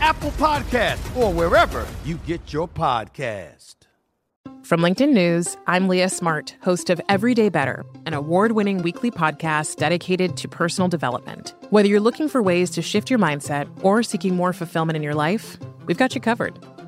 Apple Podcast, or wherever you get your podcast. From LinkedIn News, I'm Leah Smart, host of Everyday Better, an award winning weekly podcast dedicated to personal development. Whether you're looking for ways to shift your mindset or seeking more fulfillment in your life, we've got you covered.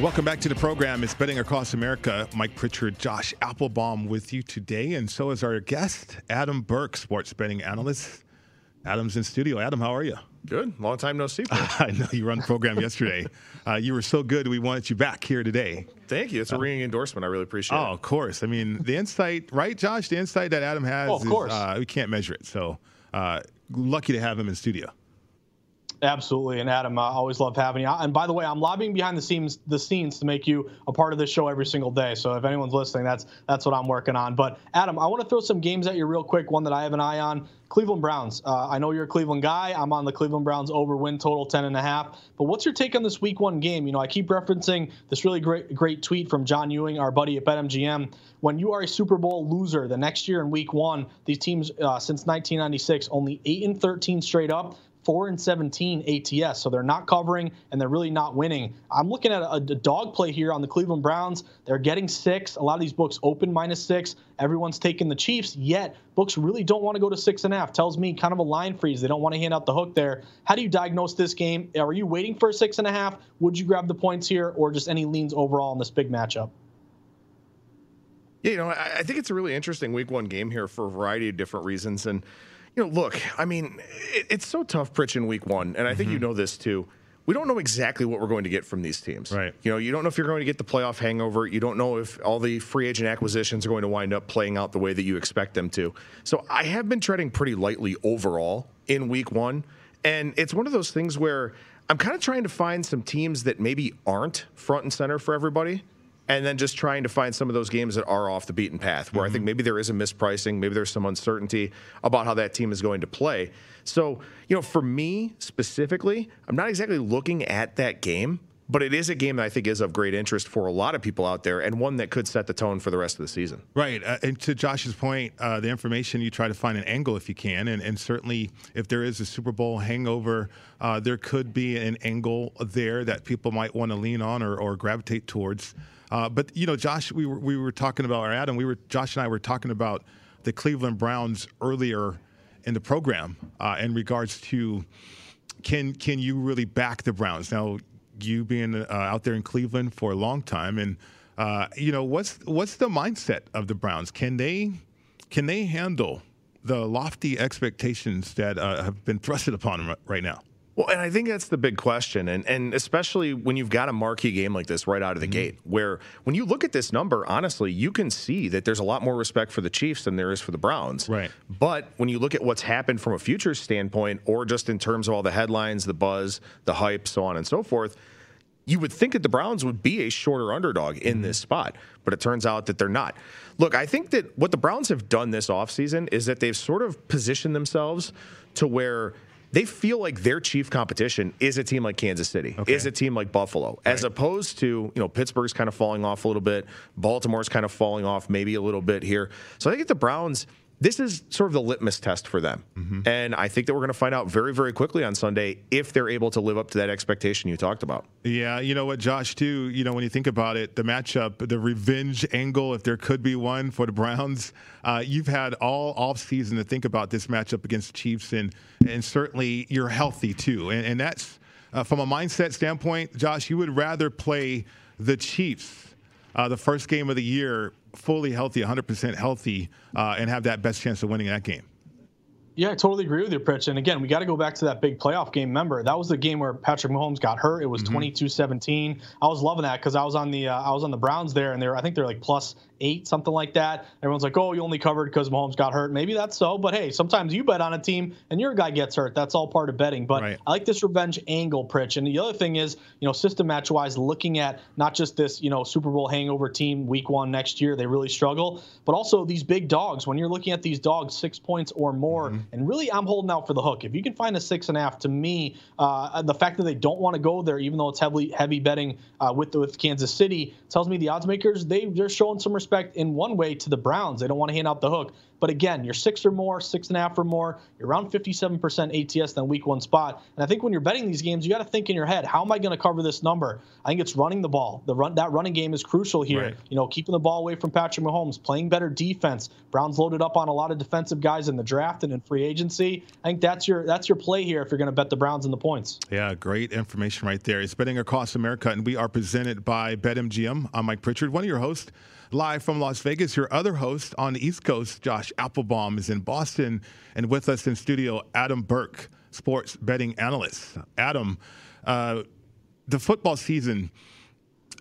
Welcome back to the program. It's Betting Across America. Mike Pritchard, Josh Applebaum with you today, and so is our guest, Adam Burke, sports betting analyst. Adam's in studio. Adam, how are you? Good. Long time no see. I know you run the program yesterday. Uh, you were so good. We wanted you back here today. Thank you. It's a uh, ringing endorsement. I really appreciate oh, it. of course. I mean, the insight, right, Josh? The insight that Adam has, oh, of course. Is, uh, we can't measure it. So uh, lucky to have him in studio. Absolutely, and Adam, I always love having you. And by the way, I'm lobbying behind the scenes, the scenes to make you a part of this show every single day. So if anyone's listening, that's that's what I'm working on. But Adam, I want to throw some games at you real quick. One that I have an eye on: Cleveland Browns. Uh, I know you're a Cleveland guy. I'm on the Cleveland Browns over win total 10 and a half. But what's your take on this Week One game? You know, I keep referencing this really great great tweet from John Ewing, our buddy at BetMGM. When you are a Super Bowl loser the next year in Week One, these teams uh, since 1996 only eight and 13 straight up 4 and 17 ATS. So they're not covering and they're really not winning. I'm looking at a, a, dog play here on the Cleveland Browns. They're getting six. A lot of these books open minus six. Everyone's taking the Chiefs, yet books really don't want to go to six and a half. Tells me kind of a line freeze. They don't want to hand out the hook there. How do you diagnose this game? Are you waiting for a six and a half? Would you grab the points here or just any leans overall in this big matchup? Yeah, you know, I, I think it's a really interesting week one game here for a variety of different reasons. And you know, look, I mean, it, it's so tough, Pritch, in week one, and I think mm-hmm. you know this too. We don't know exactly what we're going to get from these teams. Right. You know, you don't know if you're going to get the playoff hangover. You don't know if all the free agent acquisitions are going to wind up playing out the way that you expect them to. So I have been treading pretty lightly overall in week one. And it's one of those things where I'm kind of trying to find some teams that maybe aren't front and center for everybody and then just trying to find some of those games that are off the beaten path where mm-hmm. I think mm-hmm. maybe there is a mispricing, maybe there's some uncertainty about how that team is going to play. So, you know, for me specifically, I'm not exactly looking at that game, but it is a game that I think is of great interest for a lot of people out there and one that could set the tone for the rest of the season. Right. Uh, and to Josh's point, uh, the information you try to find an angle if you can. And, and certainly, if there is a Super Bowl hangover, uh, there could be an angle there that people might want to lean on or, or gravitate towards. Uh, but you know, Josh, we were we were talking about, or Adam, we were Josh and I were talking about the Cleveland Browns earlier in the program uh, in regards to can can you really back the Browns now? You being uh, out there in Cleveland for a long time, and uh, you know what's what's the mindset of the Browns? Can they can they handle the lofty expectations that uh, have been thrusted upon them right now? Well, and I think that's the big question, and and especially when you've got a marquee game like this right out of the mm-hmm. gate, where when you look at this number, honestly, you can see that there's a lot more respect for the Chiefs than there is for the Browns. Right. But when you look at what's happened from a futures standpoint, or just in terms of all the headlines, the buzz, the hype, so on and so forth, you would think that the Browns would be a shorter underdog in mm-hmm. this spot, but it turns out that they're not. Look, I think that what the Browns have done this offseason is that they've sort of positioned themselves to where they feel like their chief competition is a team like Kansas City, okay. is a team like Buffalo, right. as opposed to, you know, Pittsburgh's kind of falling off a little bit, Baltimore's kind of falling off maybe a little bit here. So I think the Browns this is sort of the litmus test for them. Mm-hmm. And I think that we're going to find out very, very quickly on Sunday if they're able to live up to that expectation you talked about. Yeah, you know what, Josh, too, you know, when you think about it, the matchup, the revenge angle, if there could be one for the Browns, uh, you've had all off season to think about this matchup against the Chiefs, and, and certainly you're healthy, too. And, and that's, uh, from a mindset standpoint, Josh, you would rather play the Chiefs uh, the first game of the year fully healthy, 100% healthy, uh, and have that best chance of winning that game. Yeah, I totally agree with you, Pritch. And again, we got to go back to that big playoff game. Remember, that was the game where Patrick Mahomes got hurt. It was mm-hmm. 22-17. I was loving that because I was on the uh, I was on the Browns there, and they were I think they're like plus eight, something like that. Everyone's like, oh, you only covered because Mahomes got hurt. Maybe that's so, but hey, sometimes you bet on a team and your guy gets hurt. That's all part of betting. But right. I like this revenge angle, Pritch. And the other thing is, you know, system match wise, looking at not just this, you know, Super Bowl hangover team week one next year, they really struggle, but also these big dogs. When you're looking at these dogs, six points or more, mm-hmm. and really, I'm holding out for the hook. If you can find a six and a half, to me, uh, the fact that they don't want to go there, even though it's heavily heavy betting uh, with with Kansas City, tells me the odds makers they they're showing some respect in one way to the Browns. They don't want to hand out the hook. But again, you're six or more, six and a half or more. You're around 57% ATS than week one spot. And I think when you're betting these games, you got to think in your head, how am I going to cover this number? I think it's running the ball. The run that running game is crucial here. Right. You know, keeping the ball away from Patrick Mahomes, playing better defense. Browns loaded up on a lot of defensive guys in the draft and in free agency. I think that's your that's your play here if you're going to bet the Browns and the points. Yeah, great information right there. It's betting across America, and we are presented by BetMGM. I'm Mike Pritchard, one of your hosts live from Las Vegas. Your other host on the East Coast, Josh Applebaum, is in Boston, and with us in studio, Adam Burke, sports betting analyst. Adam, uh, the football season.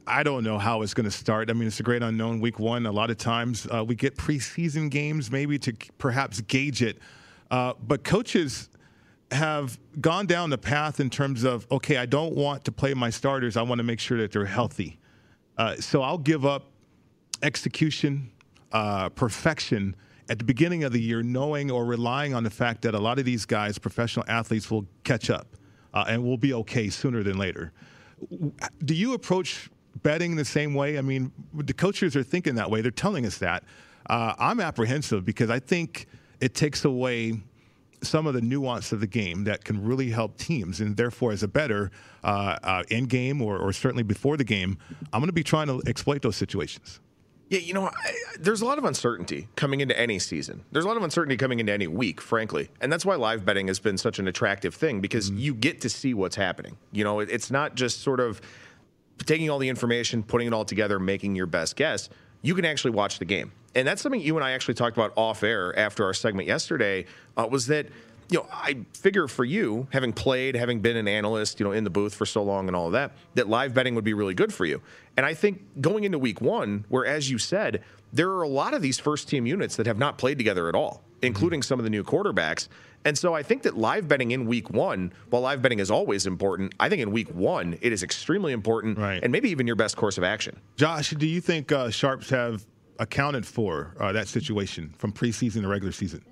I don't know how it's going to start. I mean, it's a great unknown week one. A lot of times uh, we get preseason games maybe to perhaps gauge it. Uh, but coaches have gone down the path in terms of, okay, I don't want to play my starters. I want to make sure that they're healthy. Uh, so I'll give up execution, uh, perfection at the beginning of the year, knowing or relying on the fact that a lot of these guys, professional athletes, will catch up uh, and will be okay sooner than later. Do you approach betting the same way? I mean, the coaches are thinking that way. They're telling us that. Uh, I'm apprehensive because I think it takes away some of the nuance of the game that can really help teams. And therefore, as a bettor uh, uh, in game or, or certainly before the game, I'm going to be trying to exploit those situations. Yeah, you know, I, there's a lot of uncertainty coming into any season. There's a lot of uncertainty coming into any week, frankly. And that's why live betting has been such an attractive thing because mm-hmm. you get to see what's happening. You know, it, it's not just sort of taking all the information, putting it all together, making your best guess. You can actually watch the game. And that's something you and I actually talked about off air after our segment yesterday uh, was that – you know, I figure for you, having played, having been an analyst, you know, in the booth for so long and all of that, that live betting would be really good for you. And I think going into week one, where as you said, there are a lot of these first team units that have not played together at all, including mm-hmm. some of the new quarterbacks. And so I think that live betting in week one, while live betting is always important, I think in week one it is extremely important, right. and maybe even your best course of action. Josh, do you think uh, sharps have accounted for uh, that situation from preseason to regular season?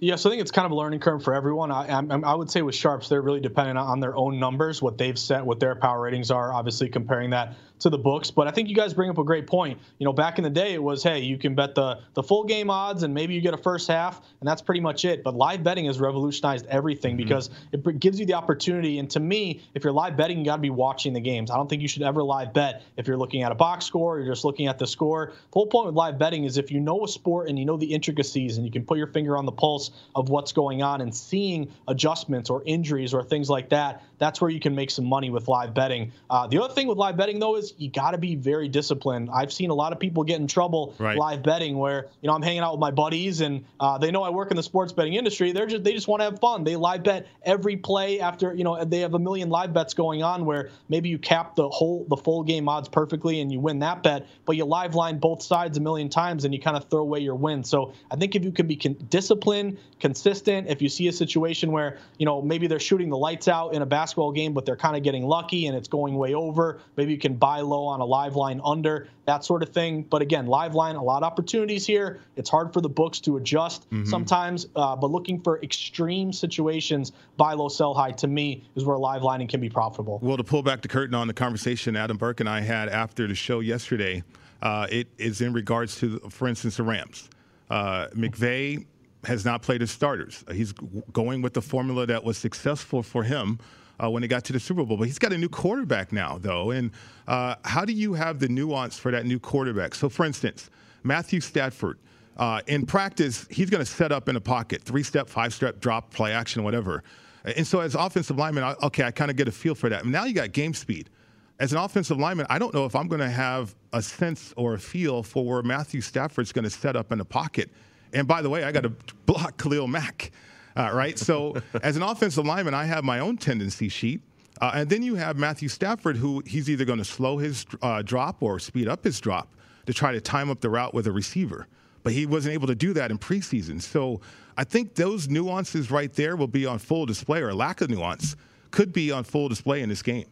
Yes, I think it's kind of a learning curve for everyone. I, I, I, would say with sharps, they're really dependent on their own numbers, what they've set, what their power ratings are. Obviously, comparing that to the books. But I think you guys bring up a great point. You know, back in the day, it was hey, you can bet the the full game odds, and maybe you get a first half, and that's pretty much it. But live betting has revolutionized everything mm-hmm. because it gives you the opportunity. And to me, if you're live betting, you got to be watching the games. I don't think you should ever live bet if you're looking at a box score. Or you're just looking at the score. The whole point with live betting is if you know a sport and you know the intricacies, and you can put your finger on the pulse of what's going on and seeing adjustments or injuries or things like that. That's where you can make some money with live betting. Uh, the other thing with live betting though is is you got to be very disciplined. I've seen a lot of people get in trouble right. live betting where you know I'm hanging out with my buddies and uh, they know I work in the sports betting industry. They're just they just want to have fun. They live bet every play after you know they have a million live bets going on where maybe you cap the whole the full game odds perfectly and you win that bet, but you live line both sides a million times and you kind of throw away your win. So I think if you can be con- disciplined, consistent, if you see a situation where you know maybe they're shooting the lights out in a basketball game, but they're kind of getting lucky and it's going way over, maybe you can buy low on a live line under that sort of thing. But again, live line, a lot of opportunities here. It's hard for the books to adjust mm-hmm. sometimes, uh, but looking for extreme situations, buy low, sell high, to me is where live lining can be profitable. Well, to pull back the curtain on the conversation Adam Burke and I had after the show yesterday, uh, it is in regards to, for instance, the Rams. Uh, McVay has not played his starters. He's going with the formula that was successful for him uh, when they got to the Super Bowl. But he's got a new quarterback now, though. And uh, how do you have the nuance for that new quarterback? So, for instance, Matthew Stafford. Uh, in practice, he's going to set up in a pocket, three step, five step drop, play action, whatever. And so, as offensive lineman, I, okay, I kind of get a feel for that. Now you got game speed. As an offensive lineman, I don't know if I'm going to have a sense or a feel for where Matthew Stafford's going to set up in the pocket. And by the way, I got to block Khalil Mack. Uh, right? So as an offensive lineman, I have my own tendency sheet. Uh, and then you have Matthew Stafford, who he's either going to slow his uh, drop or speed up his drop to try to time up the route with a receiver. But he wasn't able to do that in preseason. So I think those nuances right there will be on full display, or lack of nuance could be on full display in this game.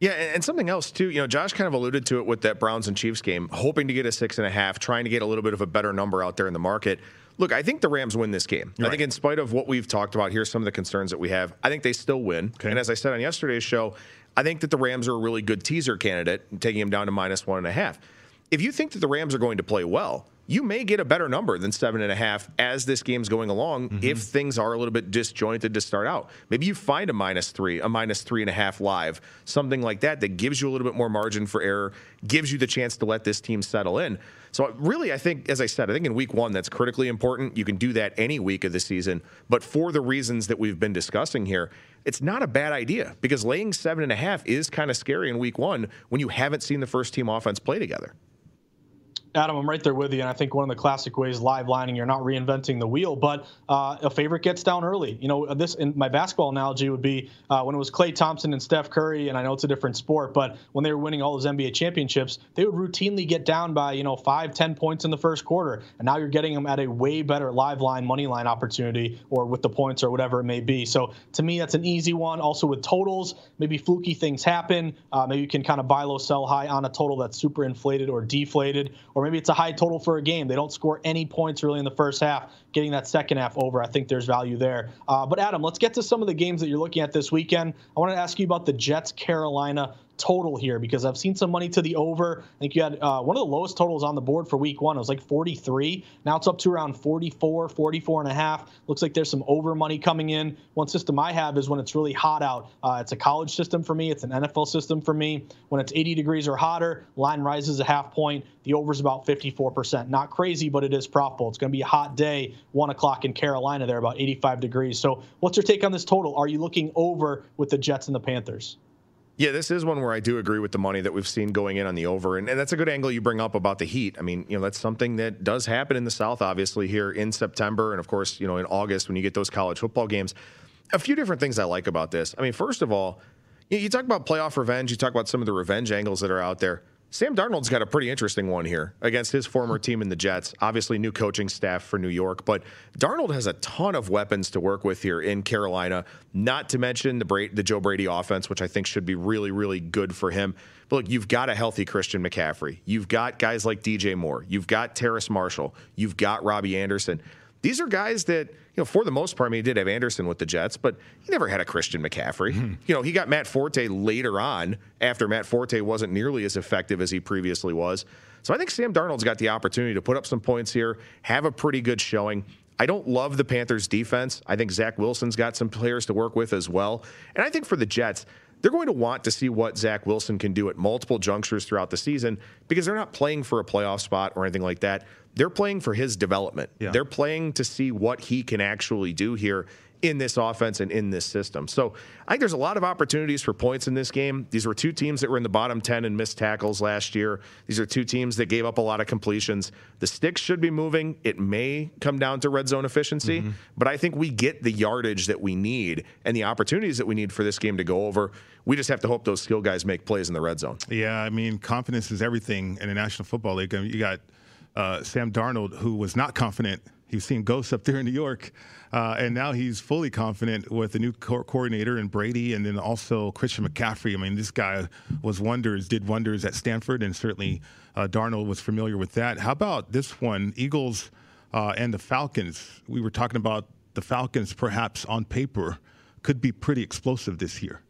Yeah, and something else too. You know, Josh kind of alluded to it with that Browns and Chiefs game, hoping to get a six and a half, trying to get a little bit of a better number out there in the market. Look, I think the Rams win this game. Right. I think, in spite of what we've talked about, here's some of the concerns that we have. I think they still win. Okay. And as I said on yesterday's show, I think that the Rams are a really good teaser candidate, taking them down to minus one and a half. If you think that the Rams are going to play well, you may get a better number than seven and a half as this game's going along mm-hmm. if things are a little bit disjointed to start out. Maybe you find a minus three, a minus three and a half live, something like that that gives you a little bit more margin for error, gives you the chance to let this team settle in. So, really, I think, as I said, I think in week one, that's critically important. You can do that any week of the season. But for the reasons that we've been discussing here, it's not a bad idea because laying seven and a half is kind of scary in week one when you haven't seen the first team offense play together. Adam, I'm right there with you, and I think one of the classic ways live lining, you're not reinventing the wheel, but uh, a favorite gets down early. You know, this in my basketball analogy would be uh, when it was Klay Thompson and Steph Curry, and I know it's a different sport, but when they were winning all those NBA championships, they would routinely get down by you know five, ten points in the first quarter, and now you're getting them at a way better live line, money line opportunity, or with the points or whatever it may be. So to me, that's an easy one. Also with totals, maybe fluky things happen. Uh, maybe you can kind of buy low, sell high on a total that's super inflated or deflated, or maybe it's a high total for a game. They don't score any points really in the first half. Getting that second half over, I think there's value there. Uh, but Adam, let's get to some of the games that you're looking at this weekend. I want to ask you about the Jets Carolina total here because I've seen some money to the over. I think you had uh, one of the lowest totals on the board for week one. It was like 43. Now it's up to around 44, 44 and a half. Looks like there's some over money coming in. One system I have is when it's really hot out. Uh, it's a college system for me. It's an NFL system for me. When it's 80 degrees or hotter, line rises a half point. The over is about 54%. Not crazy, but it is profitable. It's going to be a hot day, one o'clock in Carolina there, about 85 degrees. So what's your take on this total? Are you looking over with the Jets and the Panthers? Yeah, this is one where I do agree with the money that we've seen going in on the over. And, and, that's a good angle you bring up about the heat. I mean, you know, that's something that does happen in the South, obviously, here in September. And of course, you know, in August when you get those college football games. A few different things I like about this. I mean, first of all, you, you talk about playoff revenge, you talk about some of the revenge angles that are out there. Sam Darnold's got a pretty interesting one here against his former team in the Jets. Obviously, new coaching staff for New York, but Darnold has a ton of weapons to work with here in Carolina. Not to mention the Bra- the Joe Brady offense, which I think should be really, really good for him. But look, you've got a healthy Christian McCaffrey. You've got guys like DJ Moore. You've got Terrace Marshall. You've got Robbie Anderson. These are guys that, you know, for the most part, I mean, he did have Anderson with the Jets, but he never had a Christian McCaffrey. Mm-hmm. You know, he got Matt Forte later on after Matt Forte wasn't nearly as effective as he previously was. So I think Sam Darnold's got the opportunity to put up some points here, have a pretty good showing. I don't love the Panthers' defense. I think Zach Wilson's got some players to work with as well. And I think for the Jets, they're going to want to see what Zach Wilson can do at multiple junctures throughout the season because they're not playing for a playoff spot or anything like that. They're playing for his development. Yeah. They're playing to see what he can actually do here in this offense and in this system. So I think there's a lot of opportunities for points in this game. These were two teams that were in the bottom 10 and missed tackles last year. These are two teams that gave up a lot of completions. The sticks should be moving. It may come down to red zone efficiency, mm-hmm. but I think we get the yardage that we need and the opportunities that we need for this game to go over. We just have to hope those skill guys make plays in the red zone. Yeah, I mean, confidence is everything in the National Football League. I mean, you got uh, Sam Darnold, who was not confident he was seeing ghosts up there in New York, uh, and now he's fully confident with the new co- coordinator and Brady, and then also Christian McCaffrey. I mean, this guy was wonders, did wonders at Stanford, and certainly uh, Darnold was familiar with that. How about this one, Eagles uh, and the Falcons? We were talking about the Falcons, perhaps on paper, could be pretty explosive this year.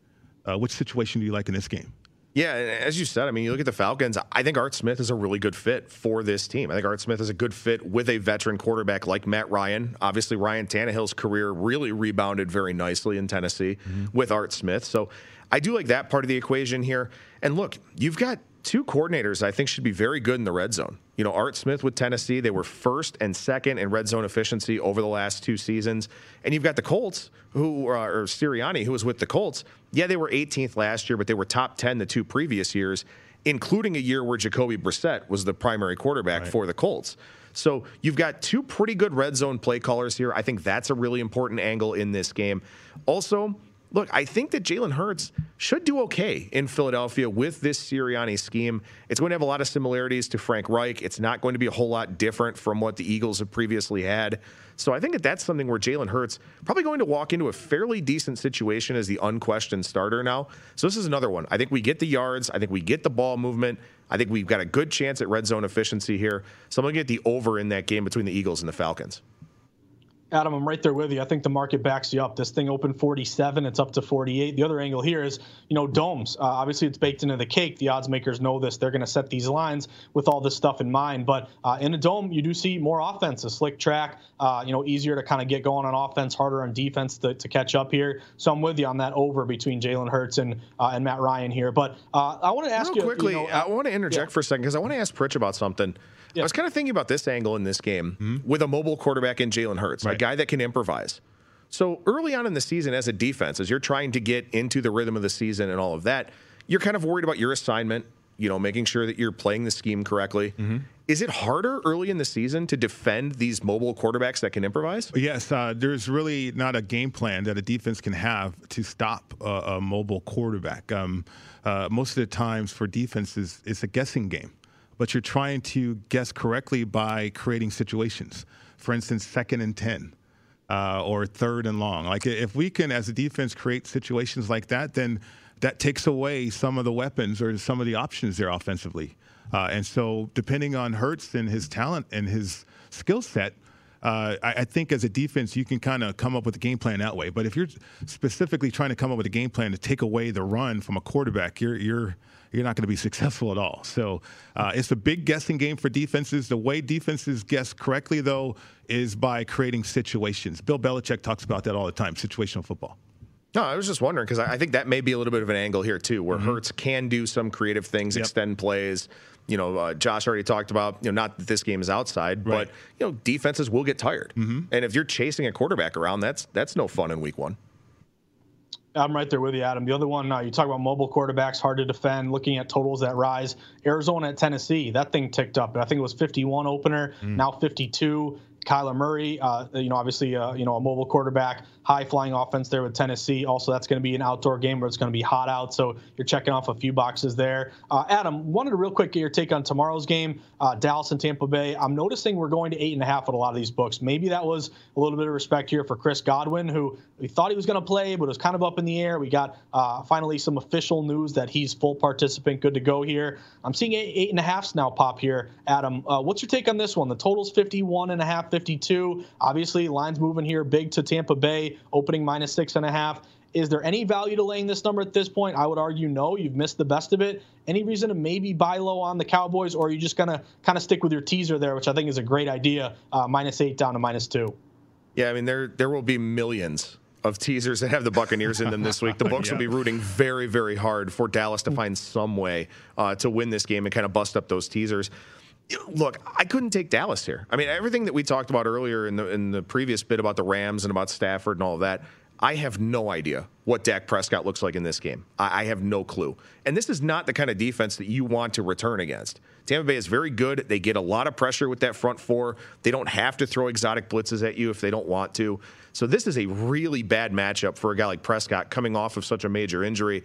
Uh, which situation do you like in this game? Yeah, as you said, I mean, you look at the Falcons. I think Art Smith is a really good fit for this team. I think Art Smith is a good fit with a veteran quarterback like Matt Ryan. Obviously, Ryan Tannehill's career really rebounded very nicely in Tennessee mm-hmm. with Art Smith. So I do like that part of the equation here. And look, you've got two coordinators I think should be very good in the red zone. You know, Art Smith with Tennessee, they were first and second in red zone efficiency over the last two seasons. And you've got the Colts, who uh, or Sirianni, who was with the Colts. Yeah, they were 18th last year, but they were top 10 the two previous years, including a year where Jacoby Brissett was the primary quarterback right. for the Colts. So you've got two pretty good red zone play callers here. I think that's a really important angle in this game. Also, look, I think that Jalen Hurts should do okay in Philadelphia with this Sirianni scheme. It's going to have a lot of similarities to Frank Reich. It's not going to be a whole lot different from what the Eagles have previously had. So I think that that's something where Jalen Hurts probably going to walk into a fairly decent situation as the unquestioned starter now. So this is another one. I think we get the yards. I think we get the ball movement. I think we've got a good chance at red zone efficiency here. So I'm going to get the over in that game between the Eagles and the Falcons. Adam, I'm right there with you. I think the market backs you up. This thing opened 47, it's up to 48. The other angle here is, you know, domes. Uh, obviously, it's baked into the cake. The odds makers know this. They're going to set these lines with all this stuff in mind. But uh, in a dome, you do see more offense, a slick track, uh, you know, easier to kind of get going on offense, harder on defense to, to, catch up here. So I'm with you on that over between Jalen Hurts and uh, and Matt Ryan here. But uh, I want to ask Real you quickly. You know, I want to interject yeah. for a second because I want to ask Pritch about something. Yeah. I was kind of thinking about this angle in this game mm-hmm. with a mobile quarterback in Jalen Hurts, right. a guy that can improvise. So early on in the season, as a defense, as you're trying to get into the rhythm of the season and all of that, you're kind of worried about your assignment. You know, making sure that you're playing the scheme correctly. Mm-hmm. Is it harder early in the season to defend these mobile quarterbacks that can improvise? Yes, uh, there's really not a game plan that a defense can have to stop a, a mobile quarterback. Um, uh, most of the times for defenses, it's a guessing game but you're trying to guess correctly by creating situations. For instance, second and 10 uh, or third and long. Like if we can, as a defense, create situations like that, then that takes away some of the weapons or some of the options there offensively. Uh, and so, depending on Hurts and his talent and his skill set, uh, I, I, think as a defense, you can kind of come up with a game plan that way. But if you're specifically trying to come up with a game plan to take away the run from a quarterback, you're you're you're not going to be successful at all. So uh, it's a big guessing game for defenses. The way defenses guess correctly, though, is by creating situations. Bill Belichick talks about that all the time situational football. No, I was just wondering because I think that may be a little bit of an angle here too, where mm-hmm. Hurts can do some creative things, yep. extend plays. You know, uh, Josh already talked about you know not that this game is outside, right. but you know defenses will get tired, mm-hmm. and if you're chasing a quarterback around, that's that's no fun in week one. I'm right there with you, Adam. The other one, uh, you talk about mobile quarterbacks, hard to defend, looking at totals that rise. Arizona at Tennessee, that thing ticked up. I think it was 51 opener, mm. now 52. Kyler Murray, uh, you know, obviously, uh, you know, a mobile quarterback, high flying offense there with Tennessee. Also, that's going to be an outdoor game where it's going to be hot out, so you're checking off a few boxes there. Uh, Adam, wanted to real quick get your take on tomorrow's game, uh, Dallas and Tampa Bay. I'm noticing we're going to eight and a half at a lot of these books. Maybe that was a little bit of respect here for Chris Godwin, who we thought he was going to play, but it was kind of up in the air. We got uh, finally some official news that he's full participant, good to go here. I'm seeing eight, eight and a halfs now pop here. Adam, uh, what's your take on this one? The total's 51 and a half, 52. Obviously, lines moving here big to Tampa Bay, opening minus six and a half. Is there any value to laying this number at this point? I would argue no. You've missed the best of it. Any reason to maybe buy low on the Cowboys, or are you just going to kind of stick with your teaser there, which I think is a great idea, uh, minus eight down to minus two? Yeah, I mean there there will be millions of teasers that have the Buccaneers in them this week. The books yeah. will be rooting very, very hard for Dallas to find some way uh, to win this game and kind of bust up those teasers. Look, I couldn't take Dallas here. I mean, everything that we talked about earlier in the in the previous bit about the Rams and about Stafford and all of that, I have no idea what Dak Prescott looks like in this game. I, I have no clue. And this is not the kind of defense that you want to return against. Tampa Bay is very good. They get a lot of pressure with that front four. They don't have to throw exotic blitzes at you if they don't want to. So this is a really bad matchup for a guy like Prescott coming off of such a major injury.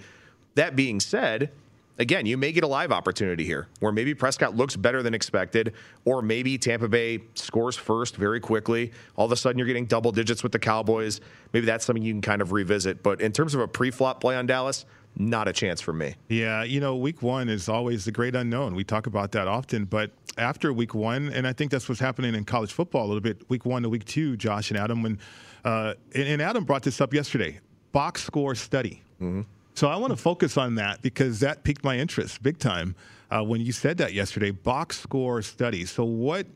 That being said, again, you may get a live opportunity here where maybe Prescott looks better than expected, or maybe Tampa Bay scores first very quickly. All of a sudden, you're getting double digits with the Cowboys. Maybe that's something you can kind of revisit. But in terms of a pre flop play on Dallas, not a chance for me. Yeah, you know, week one is always the great unknown. We talk about that often, but after week one, and I think that's what's happening in college football a little bit, week one to week two, Josh and Adam, when uh, and Adam brought this up yesterday, box score study. Mm-hmm. So I want to focus on that because that piqued my interest big time uh, when you said that yesterday. Box score study. So what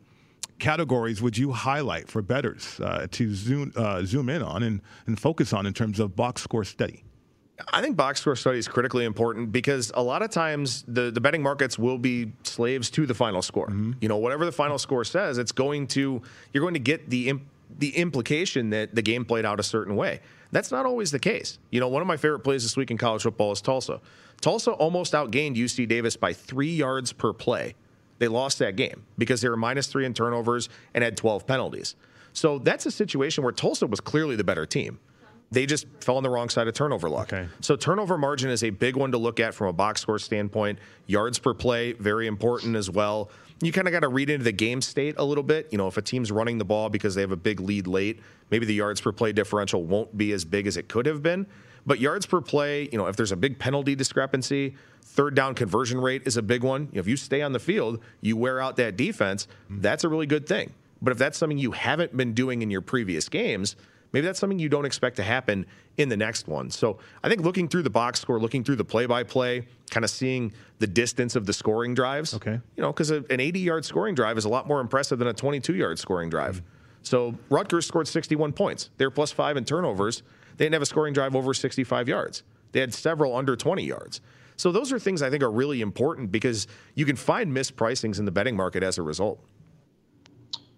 categories would you highlight for bettors uh, to zoom uh, zoom in on and, and focus on in terms of box score study? I think box score study is critically important because a lot of times the, the betting markets will be slaves to the final score. Mm-hmm. You know, whatever the final score says, it's going to you're going to get the imp- the implication that the game played out a certain way. That's not always the case. You know, one of my favorite plays this week in college football is Tulsa. Tulsa almost outgained UC Davis by three yards per play. They lost that game because they were minus three in turnovers and had 12 penalties. So that's a situation where Tulsa was clearly the better team. They just fell on the wrong side of turnover luck. Okay. So turnover margin is a big one to look at from a box score standpoint. Yards per play, very important as well you kind of got to read into the game state a little bit. You know, if a team's running the ball because they have a big lead late, maybe the yards per play differential won't be as big as it could have been. But yards per play, you know, if there's a big penalty discrepancy, third down conversion rate is a big one. You know, if you stay on the field, you wear out that defense, that's a really good thing. But if that's something you haven't been doing in your previous games, maybe that's something you don't expect to happen in the next one. So I think looking through the box score, looking through the play by play, kind of seeing the distance of the scoring drives. Okay. You know, because an 80 yard scoring drive is a lot more impressive than a 22 yard scoring drive. Mm-hmm. So Rutgers scored 61 points. They're plus five in turnovers. They didn't have a scoring drive over 65 yards. They had several under 20 yards. So those are things I think are really important because you can find mispricings in the betting market as a result.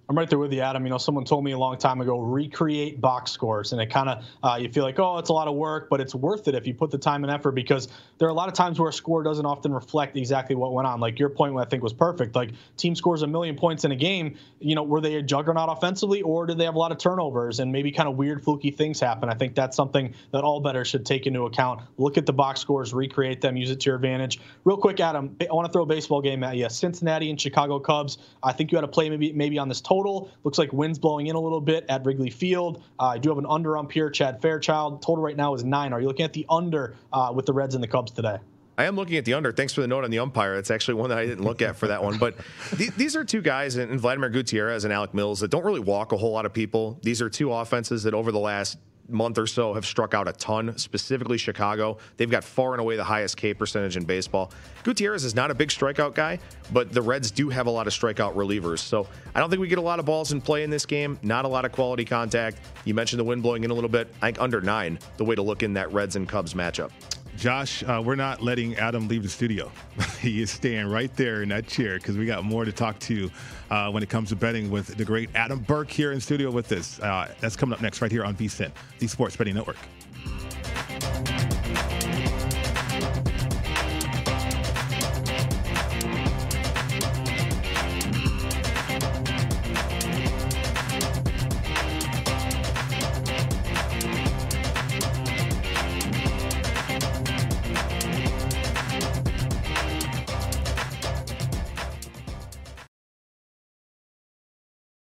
I'm right there with you, Adam. You know, someone told me a long time ago, recreate box scores, and it kind of uh, you feel like, oh, it's a lot of work, but it's worth it if you put the time and effort because there are a lot of times where a score doesn't often reflect exactly what went on. Like your point, I think was perfect. Like team scores a million points in a game. You know, were they a juggernaut offensively, or did they have a lot of turnovers and maybe kind of weird, fluky things happen? I think that's something that all bettors should take into account. Look at the box scores, recreate them, use it to your advantage. Real quick, Adam, I want to throw a baseball game at you. Cincinnati and Chicago Cubs. I think you had to play maybe maybe on this total total. Looks like wind's blowing in a little bit at Wrigley Field. Uh, I do have an under ump here, Chad Fairchild. Total right now is nine. Are you looking at the under uh, with the Reds and the Cubs today? I am looking at the under. Thanks for the note on the umpire. It's actually one that I didn't look at for that one. But th- these are two guys, and Vladimir Gutierrez and Alec Mills, that don't really walk a whole lot of people. These are two offenses that over the last month or so have struck out a ton, specifically Chicago. They've got far and away the highest K percentage in baseball. Gutierrez is not a big strikeout guy, but the Reds do have a lot of strikeout relievers. So I don't think we get a lot of balls in play in this game, not a lot of quality contact. You mentioned the wind blowing in a little bit. I think under nine, the way to look in that Reds and Cubs matchup. Josh, uh, we're not letting Adam leave the studio. he is staying right there in that chair because we got more to talk to uh, when it comes to betting with the great Adam Burke here in studio with us. Uh, that's coming up next right here on VSIN, the Sports Betting Network.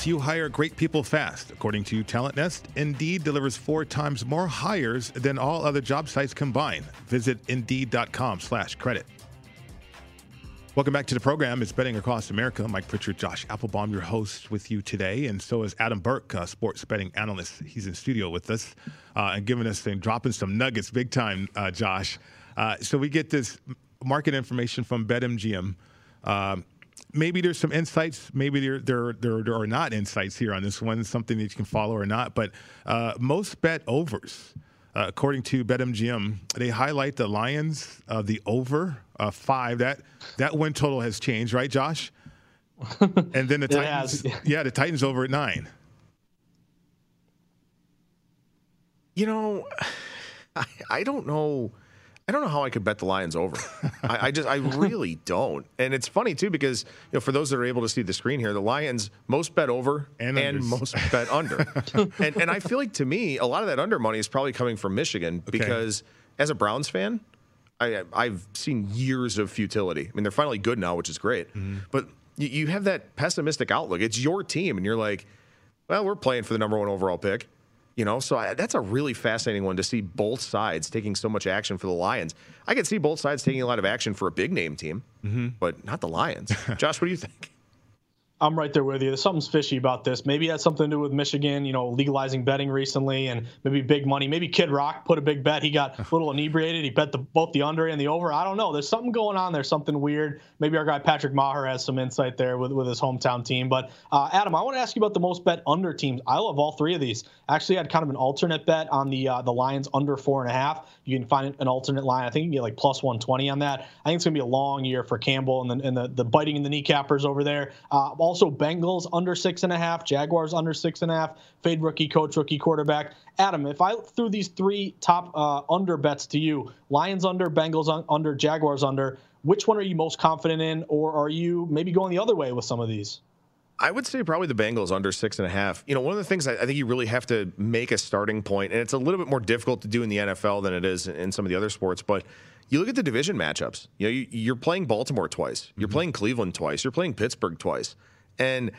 Helps you hire great people fast. According to Talent Nest, Indeed delivers four times more hires than all other job sites combined. Visit Indeed.com/slash credit. Welcome back to the program. It's Betting Across America. Mike Pritchard, Josh Applebaum, your host with you today. And so is Adam Burke, sports betting analyst. He's in studio with us uh, and giving us and dropping some nuggets big time, uh, Josh. Uh, so we get this market information from BetMGM. Um, maybe there's some insights. Maybe there, there, there, there, are not insights here on this one, something that you can follow or not. But uh, most bet overs, uh, according to BetMGM, they highlight the Lions, uh, the over uh, five. That that win total has changed, right, Josh? And then the Titans, yeah, the Titans over at nine. You know, I, I don't know. I don't know how I could bet the Lions over. I, I, just, I really don't. And it's funny too because you know, for those that are able to see the screen here, the Lions most bet over and, and most bet under. and, and I feel like to me, a lot of that under money is probably coming from Michigan okay. because as a Browns fan, I, I've seen years of futility. I mean, they're finally good now, which is great. Mm-hmm. But you, you have that pessimistic outlook. It's your team, and you're like, well, we're playing for the number one overall pick. You know, so I, that's a really fascinating one to see both sides taking so much action for the Lions. I could see both sides taking a lot of action for a big name team, mm-hmm. but not the Lions. Josh, what do you think? I'm right there with you. There's something's fishy about this. Maybe it has something to do with Michigan, you know, legalizing betting recently, and maybe big money. Maybe Kid Rock put a big bet. He got a little inebriated. He bet the, both the under and the over. I don't know. There's something going on there. Something weird. Maybe our guy Patrick Meagher has some insight there with, with his hometown team. But uh, Adam, I want to ask you about the most bet under teams. I love all three of these. Actually, I had kind of an alternate bet on the uh, the Lions under four and a half. You can find an alternate line. I think you can get like plus 120 on that. I think it's going to be a long year for Campbell and the, and the, the biting in the kneecappers over there. Uh, also, Bengals under six and a half, Jaguars under six and a half, fade rookie coach, rookie quarterback. Adam, if I threw these three top uh, under bets to you, Lions under, Bengals un- under, Jaguars under, which one are you most confident in, or are you maybe going the other way with some of these? I would say probably the Bengals under six and a half. You know, one of the things I, think you really have to make a starting point, and it's a little bit more difficult to do in the NFL than it is in some of the other sports, but you look at the division matchups. You know, you, are playing Baltimore twice, you're mm-hmm. playing Cleveland twice, you're playing Pittsburgh twice, and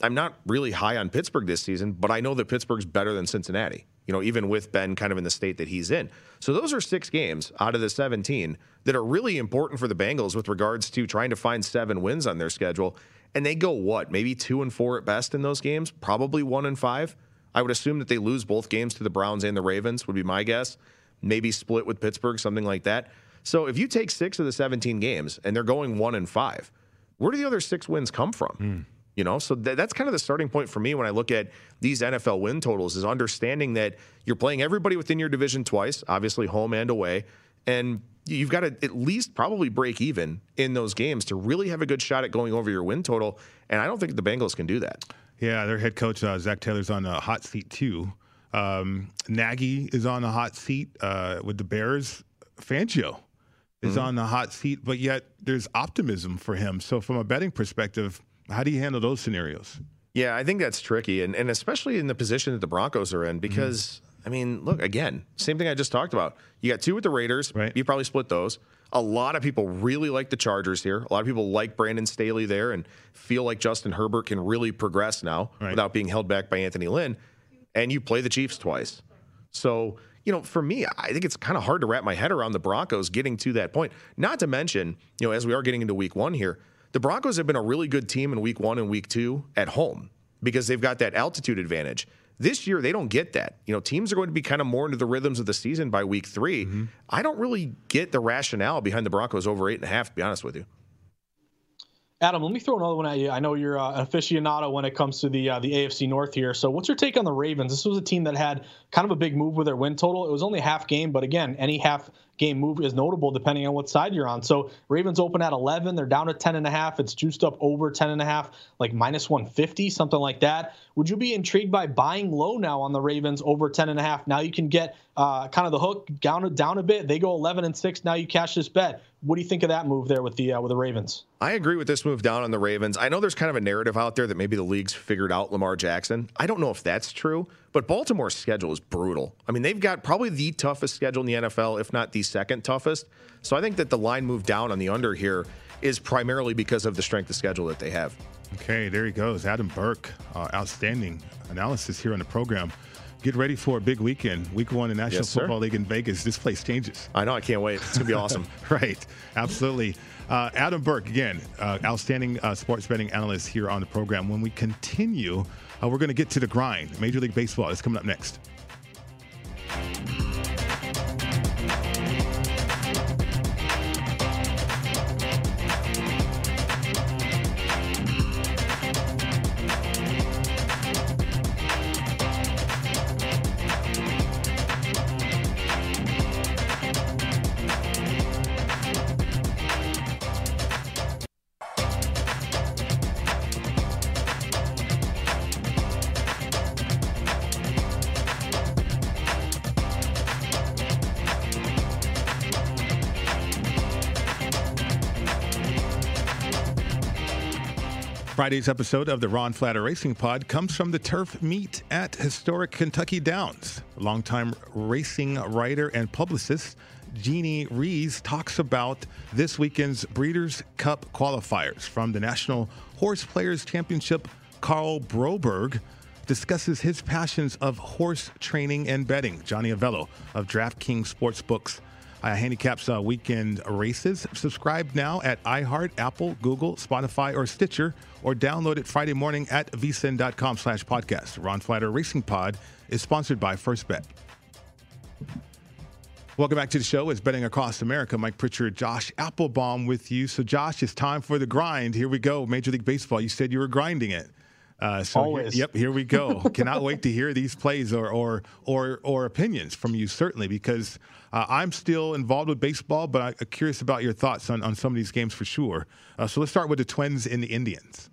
I'm not really high on Pittsburgh this season, but I know that Pittsburgh's better than Cincinnati. You know, even with Ben kind of in the state that he's in. So those are six games out of the 17 that are really important for the Bengals with regards to trying to find seven wins on their schedule. And they go what? Maybe two and four at best in those games. Probably one and five. I would assume that they lose both games to the Browns and the Ravens. Would be my guess. Maybe split with Pittsburgh, something like that. So if you take six of the 17 games and they're going one and five, where do the other six wins come from? Mm. You know, so th- that's kind of the starting point for me when I look at these NFL win totals is understanding that you're playing everybody within your division twice, obviously home and away, and you've got to at least probably break even in those games to really have a good shot at going over your win total. And I don't think the Bengals can do that. Yeah, their head coach uh, Zac Taylor's on the hot seat too. Um, Nagy is on the hot seat uh, with the Bears. Fangio is mm-hmm. on the hot seat, but yet there's optimism for him. So, from a betting perspective, how do you handle those scenarios? Yeah, I think that's tricky, and and especially in the position that the Broncos are in, because mm-hmm. I mean, look again, same thing I just talked about. You got two with the Raiders, right? You probably split those. A lot of people really like the Chargers here. A lot of people like Brandon Staley there, and feel like Justin Herbert can really progress now right. without being held back by Anthony Lynn. And you play the Chiefs twice, so you know, for me, I think it's kind of hard to wrap my head around the Broncos getting to that point. Not to mention, you know, as we are getting into week one here, the Broncos have been a really good team in week one and week two at home because they've got that altitude advantage. This year, they don't get that. You know, teams are going to be kind of more into the rhythms of the season by week 3 mm-hmm. I don't really get the rationale behind the Broncos over eight and a half, to be honest with you. Adam, let me throw another one at you. I know you're uh, an aficionado when it comes to the uh, the AFC North here. So, what's your take on the Ravens? This was a team that had kind of a big move with their win total. It was only half game, but again, any half game move is notable depending on what side you're on. So, Ravens open at 11, they're down to 10 and a half. It's juiced up over 10 and a half, like minus 150, something like that. Would you be intrigued by buying low now on the Ravens over 10 and a half? Now you can get uh, kind of the hook down down a bit. They go 11 and six. Now you cash this bet. What do you think of that move there with the uh, with the Ravens? I agree with this move down on the Ravens. I know there's kind of a narrative out there that maybe the league's figured out Lamar Jackson. I don't know if that's true, but Baltimore's schedule is brutal. I mean, they've got probably the toughest schedule in the NFL, if not the second toughest. So I think that the line move down on the under here is primarily because of the strength of schedule that they have. Okay, there he goes. Adam Burke, uh, outstanding analysis here on the program. Get ready for a big weekend. Week one in National yes, Football League in Vegas. This place changes. I know. I can't wait. It's going to be awesome. right. Absolutely. Uh, Adam Burke, again, uh, outstanding uh, sports betting analyst here on the program. When we continue, Uh, we're going to get to the grind. Major League Baseball is coming up next. Friday's episode of the Ron Flatter Racing Pod comes from the turf meet at historic Kentucky Downs. Longtime racing writer and publicist Jeannie Rees talks about this weekend's Breeders' Cup qualifiers from the National Horse Players Championship. Karl Broberg discusses his passions of horse training and betting. Johnny Avello of DraftKings Sportsbooks uh, handicaps uh, weekend races. Subscribe now at iHeart, Apple, Google, Spotify, or Stitcher, or download it Friday morning at vsin.com slash podcast. Ron Flatter Racing Pod is sponsored by First Bet. Welcome back to the show. It's Betting Across America. Mike Pritchard, Josh Applebaum with you. So, Josh, it's time for the grind. Here we go. Major League Baseball. You said you were grinding it. Uh, so Always. Here, yep, here we go. Cannot wait to hear these plays or or or, or opinions from you, certainly, because uh, I'm still involved with baseball, but I'm curious about your thoughts on, on some of these games for sure. Uh, so let's start with the Twins and the Indians.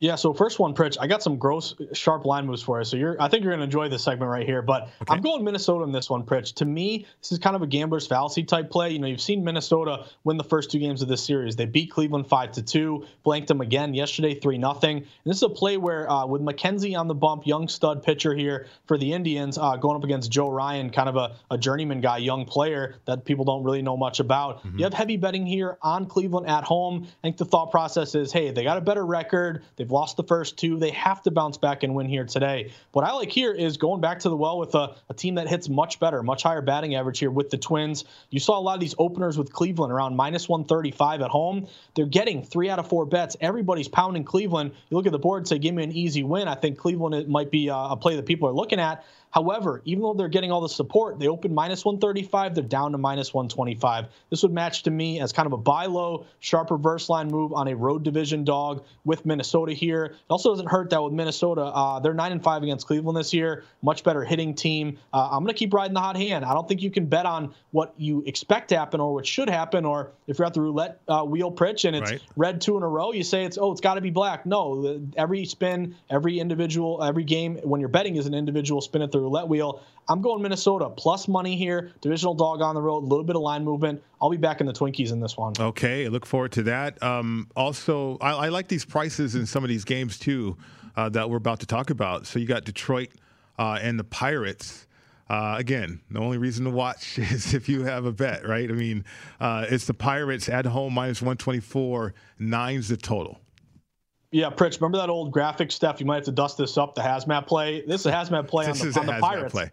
Yeah, so first one, Pritch, I got some gross, sharp line moves for you. So you're, I think you're going to enjoy this segment right here. But okay. I'm going Minnesota in this one, Pritch. To me, this is kind of a gambler's fallacy type play. You know, you've seen Minnesota win the first two games of this series. They beat Cleveland five to two, blanked them again yesterday, three nothing. And this is a play where uh, with McKenzie on the bump, young stud pitcher here for the Indians, uh, going up against Joe Ryan, kind of a, a, journeyman guy, young player that people don't really know much about. Mm-hmm. You have heavy betting here on Cleveland at home. I think the thought process is, hey, they got a better record. They've lost the first two. They have to bounce back and win here today. What I like here is going back to the well with a, a team that hits much better, much higher batting average here with the Twins. You saw a lot of these openers with Cleveland around minus 135 at home. They're getting three out of four bets. Everybody's pounding Cleveland. You look at the board and say, give me an easy win. I think Cleveland might be uh, a play that people are looking at. However, even though they're getting all the support, they open minus 135, they're down to minus 125. This would match to me as kind of a buy low, sharp reverse line move on a road division dog with Minnesota here. It also doesn't hurt that with Minnesota, uh, they're 9 and 5 against Cleveland this year, much better hitting team. Uh, I'm going to keep riding the hot hand. I don't think you can bet on what you expect to happen or what should happen, or if you're at the roulette uh, wheel Pritch and it's right. red two in a row, you say it's, oh, it's got to be black. No, every spin, every individual, every game, when you're betting is an individual spin at the roulette wheel. I'm going Minnesota plus money here. Divisional dog on the road, a little bit of line movement. I'll be back in the Twinkies in this one. Okay, look forward to that. Um, also, I, I, like these prices in some of these games too uh, that we're about to talk about. So you got Detroit uh, and the Pirates. Uh, again, the only reason to watch is if you have a bet, right? I mean, uh, it's the Pirates at home minus 124, nine's the total. Yeah, Pritch, remember that old graphic stuff? You might have to dust this up. The hazmat play. This is a hazmat play on the, on the Pirates. Play.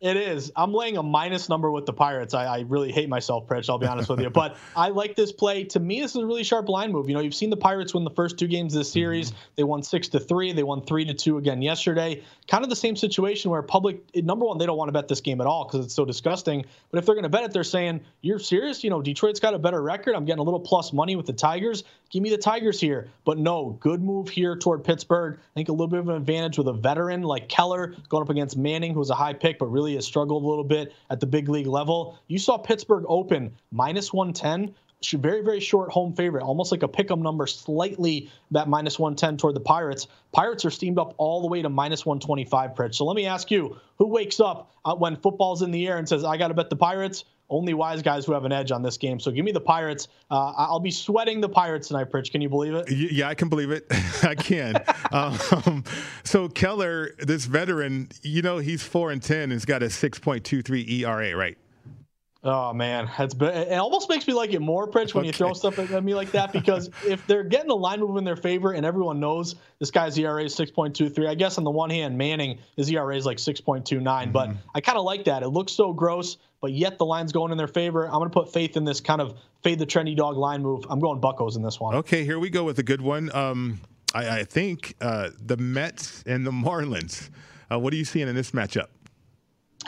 It is. I'm laying a minus number with the Pirates. I, I really hate myself, Pritch. I'll be honest with you, but I like this play. To me, this is a really sharp line move. You know, you've seen the Pirates win the first two games of the series. Mm-hmm. They won six to three. They won three to two again yesterday. Kind of the same situation where public number one, they don't want to bet this game at all because it's so disgusting. But if they're going to bet it, they're saying, "You're serious? You know, Detroit's got a better record. I'm getting a little plus money with the Tigers. Give me the Tigers here." But no, good move here toward Pittsburgh. I think a little bit of an advantage with a veteran like Keller going up against Manning, who's a high pick but really has struggled a little bit at the big league level. You saw Pittsburgh open minus 110 very very short home favorite, almost like a pick'em number, slightly that minus 110 toward the Pirates. Pirates are steamed up all the way to minus 125, Pritch. So let me ask you, who wakes up uh, when football's in the air and says, "I got to bet the Pirates"? Only wise guys who have an edge on this game. So give me the Pirates. Uh, I'll be sweating the Pirates tonight, Pritch. Can you believe it? Yeah, I can believe it. I can. um, so Keller, this veteran, you know, he's four and ten. He's got a six point two three ERA, right? Oh man, that's it. Almost makes me like it more, Pritch, when okay. you throw stuff at me like that. Because if they're getting a line move in their favor, and everyone knows this guy's ERA is 6.23, I guess on the one hand, Manning his ERA is like 6.29, mm-hmm. but I kind of like that. It looks so gross, but yet the line's going in their favor. I'm going to put faith in this kind of fade the trendy dog line move. I'm going Buckos in this one. Okay, here we go with a good one. Um, I, I, think uh, the Mets and the Marlins. Uh, what are you seeing in this matchup?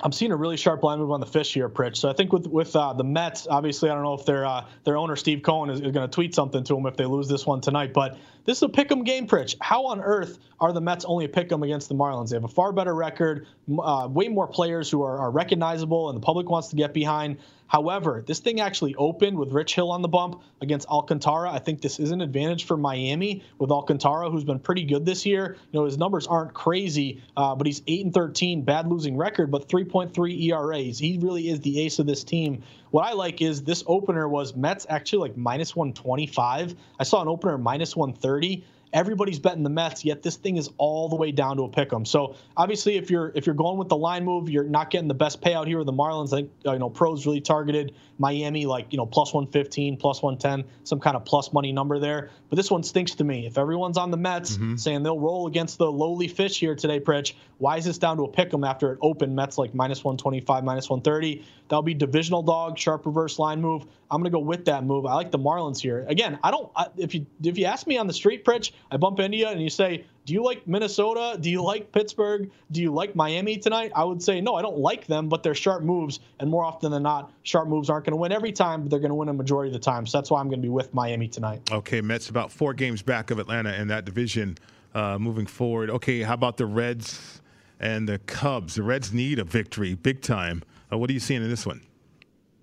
I'm seeing a really sharp line move on the fish here, Pritch. So I think with with uh, the Mets, obviously, I don't know if their uh, their owner Steve Cohen is, is going to tweet something to them if they lose this one tonight. But this is a pick'em game, Pritch. How on earth are the Mets only a pick'em against the Marlins? They have a far better record, uh, way more players who are, are recognizable, and the public wants to get behind. However, this thing actually opened with Rich Hill on the bump against Alcantara. I think this is an advantage for Miami with Alcantara, who's been pretty good this year. You know, his numbers aren't crazy, uh, but he's 8 and 13, bad losing record, but 3.3 ERAs. He really is the ace of this team. What I like is this opener was Mets actually like minus 125. I saw an opener minus 130 everybody's betting the Mets, yet this thing is all the way down to a pick 'em. So obviously, if you're if you're going with the line move, you're not getting the best payout here with the Marlins. I think you know pros really targeted Miami like you know plus 115, plus 110, some kind of plus money number there. But this one stinks to me. If everyone's on the Mets mm-hmm. saying they'll roll against the lowly fish here today, Pritch, why is this down to a pick 'em after it opened Mets like minus 125, minus 130? That'll be divisional dog, sharp reverse line move. I'm going to go with that move. I like the Marlins here. Again, I don't. I, if you if you ask me on the street, Pritch, I bump into you and you say, "Do you like Minnesota? Do you like Pittsburgh? Do you like Miami tonight?" I would say, "No, I don't like them, but they're sharp moves, and more often than not, sharp moves aren't going to win every time, but they're going to win a majority of the time. So that's why I'm going to be with Miami tonight." Okay, Mets about four games back of Atlanta in that division. Uh, moving forward, okay, how about the Reds and the Cubs? The Reds need a victory, big time. Uh, what are you seeing in this one?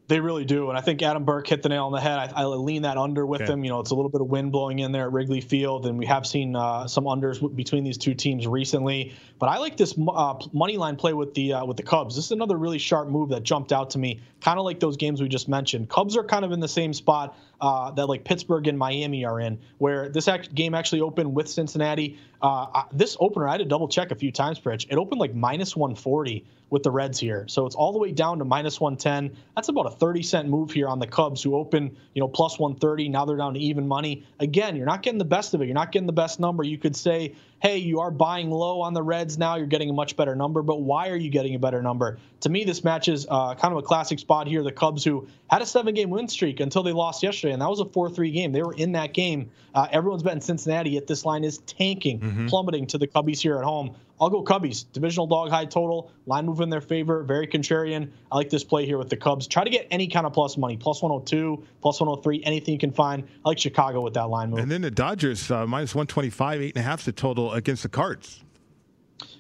They really do, and I think Adam Burke hit the nail on the head. I, I lean that under with Yeah. him. You know, it's a little bit of wind blowing in there at Wrigley Field, and we have seen uh, some unders between these two teams recently. But I like this uh, money line play with the uh, with the Cubs. This is another really sharp move that jumped out to me, kind of like those games we just mentioned. Cubs are kind of in the same spot uh, that like Pittsburgh and Miami are in, where this act- game actually opened with Cincinnati. Uh, this opener, I had to double check a few times, Pritch. It opened like minus 140 with the Reds here. So it's all the way down to minus 110. That's about a 30 cent move here on the Cubs, who open, you know, plus 130. Now they're down to even money. Again, you're not getting the best of it. You're not getting the best number. You could say, hey, you are buying low on the Reds now. You're getting a much better number. But why are you getting a better number? To me, this matches uh, kind of a classic spot here. The Cubs, who had a seven game win streak until they lost yesterday, and that was a 4 3 game. They were in that game. Uh, everyone's betting Cincinnati, yet this line is tanking, plummeting to the Cubbies here at home. I'll go Cubbies. Divisional dog high total. Line move in their favor. Very contrarian. I like this play here with the Cubs. Try to get any kind of plus money. Plus 102, plus 103, anything you can find. I like Chicago with that line move. And then the Dodgers uh, minus 125, eight and a half the total against the Cards.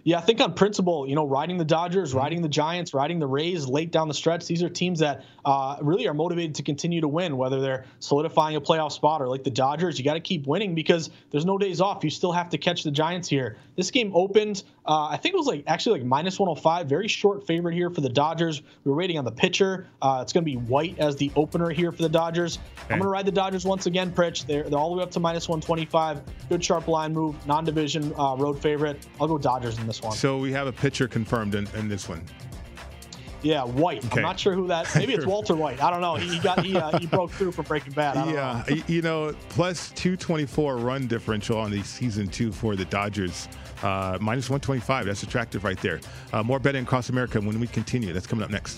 Yeah, I think on principle, you know, riding the Dodgers, riding the Giants, riding the Rays late down the stretch, these are teams that uh, really are motivated to continue to win, whether they're solidifying a playoff spot or like the Dodgers, you got to keep winning because there's no days off. You still have to catch the Giants here. This game opened, uh, I think it was like actually like minus 105, very short favorite here for the Dodgers. We were waiting on the pitcher. Uh, it's going to be White as the opener here for the Dodgers. I'm going to ride the Dodgers once again, Pritch. They're, they're all the way up to minus 125. Good sharp line move, non division uh, road favorite. I'll go Dodgers in this one. So we have a pitcher confirmed in, in this one. Yeah, White. Okay. I'm not sure who that. Maybe it's Walter White. I don't know. He, he got he, uh, he broke through from Breaking Bad. I don't Yeah, know. you know, plus 224 run differential on the season two for the Dodgers. Uh, minus 125. That's attractive right there. Uh, more betting across America when we continue. That's coming up next.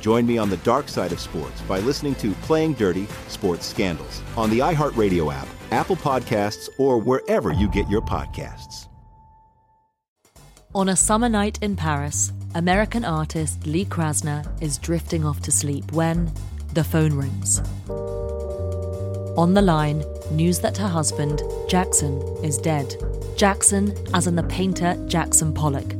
Join me on the dark side of sports by listening to Playing Dirty Sports Scandals on the iHeartRadio app, Apple Podcasts, or wherever you get your podcasts. On a summer night in Paris, American artist Lee Krasner is drifting off to sleep when the phone rings. On the line, news that her husband, Jackson, is dead. Jackson, as in the painter Jackson Pollock.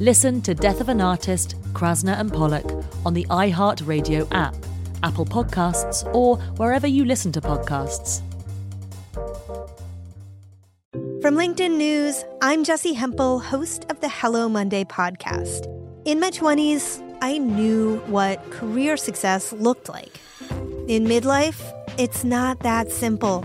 Listen to Death of an Artist, Krasner and Pollock on the iHeartRadio app, Apple Podcasts, or wherever you listen to podcasts. From LinkedIn News, I'm Jessi Hempel, host of the Hello Monday podcast. In my 20s, I knew what career success looked like. In midlife, it's not that simple.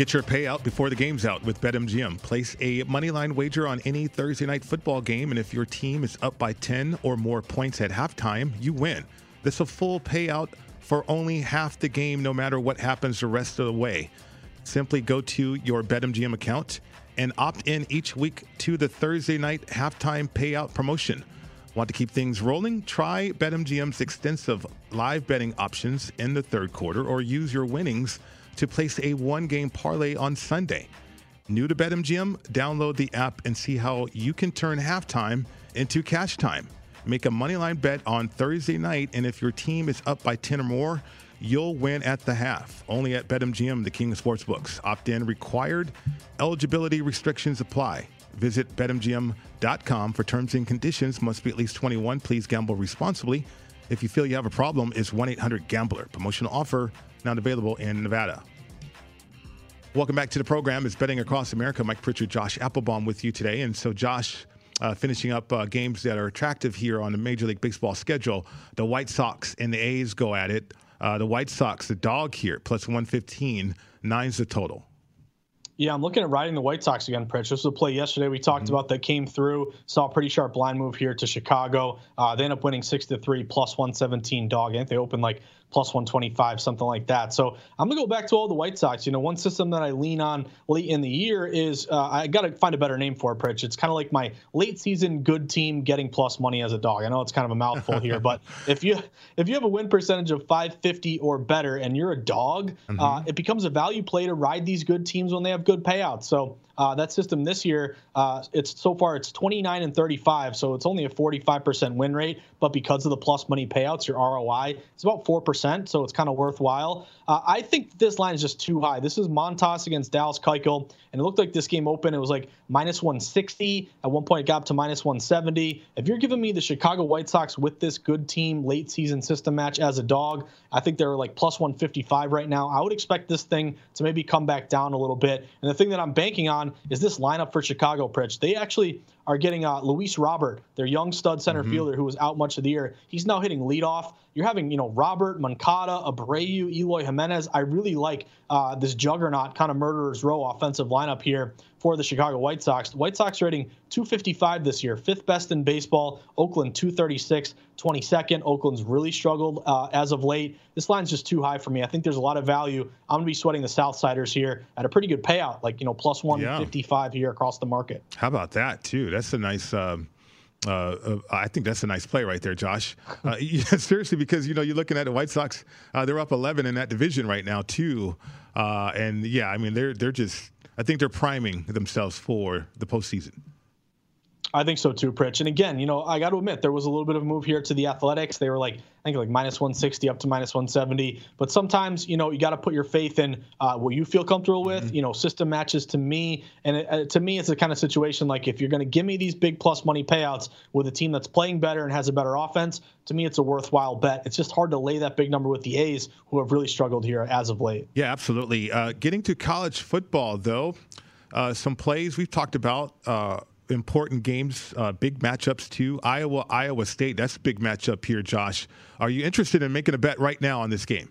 Get your payout before the game's out with BetMGM. Place a moneyline wager on any Thursday night football game, and if your team is up by 10 or more points at halftime, you win. This is a full payout for only half the game, no matter what happens the rest of the way. Simply go to your BetMGM account and opt in each week to the Thursday night halftime payout promotion. Want to keep things rolling? Try BetMGM's extensive live betting options in the third quarter or use your winnings to place a one game parlay on Sunday. New to BetMGM? Download the app and see how you can turn halftime into cash time. Make a moneyline bet on Thursday night, and if your team is up by 10 or more, you'll win at the half. Only at BetMGM, the king of sportsbooks. Opt in required. Eligibility restrictions apply. Visit BetMGM.com for terms and conditions. Must be at least 21. Please gamble responsibly. If you feel you have a problem, is 1 800 Gambler. Promotional offer not available in Nevada. Welcome back to the program. It's Betting Across America. Mike Pritchard, Josh Applebaum with you today. And so, Josh, uh, finishing up uh, games that are attractive here on the Major League Baseball schedule. The White Sox and the A's go at it. Uh, the White Sox, the dog here, plus 115, nine's the total. Yeah, I'm looking at riding the White Sox again, Pritch. This was a play yesterday we talked mm-hmm. about that came through. Saw a pretty sharp line move here to Chicago. Uh, they end up winning six to three, plus 117 dog. I think they opened like plus 125, something like that. So I'm going to go back to all the White Sox. You know, one system that I lean on late in the year is uh, I got to find a better name for it, Pritch. It's kind of like my late season good team getting plus money as a dog. I know it's kind of a mouthful here, but if you if you have a win percentage of 550 or better and you're a dog, mm-hmm. uh, it becomes a value play to ride these good teams when they have good payouts. So uh, that system this year, uh, it's so far it's 29 and 35, so it's only a 45% win rate. But because of the plus money payouts, your ROI is about four percent, so it's kind of worthwhile. Uh, I think this line is just too high. This is Montas against Dallas Keuchel, and it looked like this game open. It was like minus 160. At one point, it got up to minus 170. If you're giving me the Chicago White Sox with this good team late season system match as a dog, I think they're like plus 155 right now. I would expect this thing to maybe come back down a little bit. And the thing that I'm banking on is this lineup for Chicago, Pritch. They actually are getting uh, Luis Robert, their young stud center mm-hmm. fielder who was out much of the year. He's now hitting leadoff. You're having, you know, Robert, Moncada, Abreu, Eloy Jimenez. I really like uh, this juggernaut kind of murderer's row offensive lineup here for the Chicago White Sox. The White Sox rating 255 this year, fifth best in baseball. Oakland 236, 22nd. Oakland's really struggled uh, as of late. This line's just too high for me. I think there's a lot of value. I'm going to be sweating the Southsiders here at a pretty good payout, like, you know, plus 155 yeah. here across the market. How about that, too? That's a nice. Um uh, uh, I think that's a nice play right there, Josh. Uh, yeah, seriously, because you know you're looking at the White Sox; uh, they're up 11 in that division right now too, uh, and yeah, I mean they're they're just. I think they're priming themselves for the postseason. I think so too, Pritch. And again, you know, I got to admit there was a little bit of a move here to the Athletics. They were like, I think like minus 160 up to minus 170. But sometimes, you know, you got to put your faith in uh, what you feel comfortable with. Mm-hmm. You know, system matches to me, and it, uh, to me, it's a kind of situation like if you're going to give me these big plus money payouts with a team that's playing better and has a better offense, to me, it's a worthwhile bet. It's just hard to lay that big number with the A's, who have really struggled here as of late. Yeah, absolutely. Uh, getting to college football, though. Uh, some plays we've talked about uh, important games, uh, big matchups too. Iowa, Iowa State. That's a big matchup here, Josh. Are you interested in making a bet right now on this game?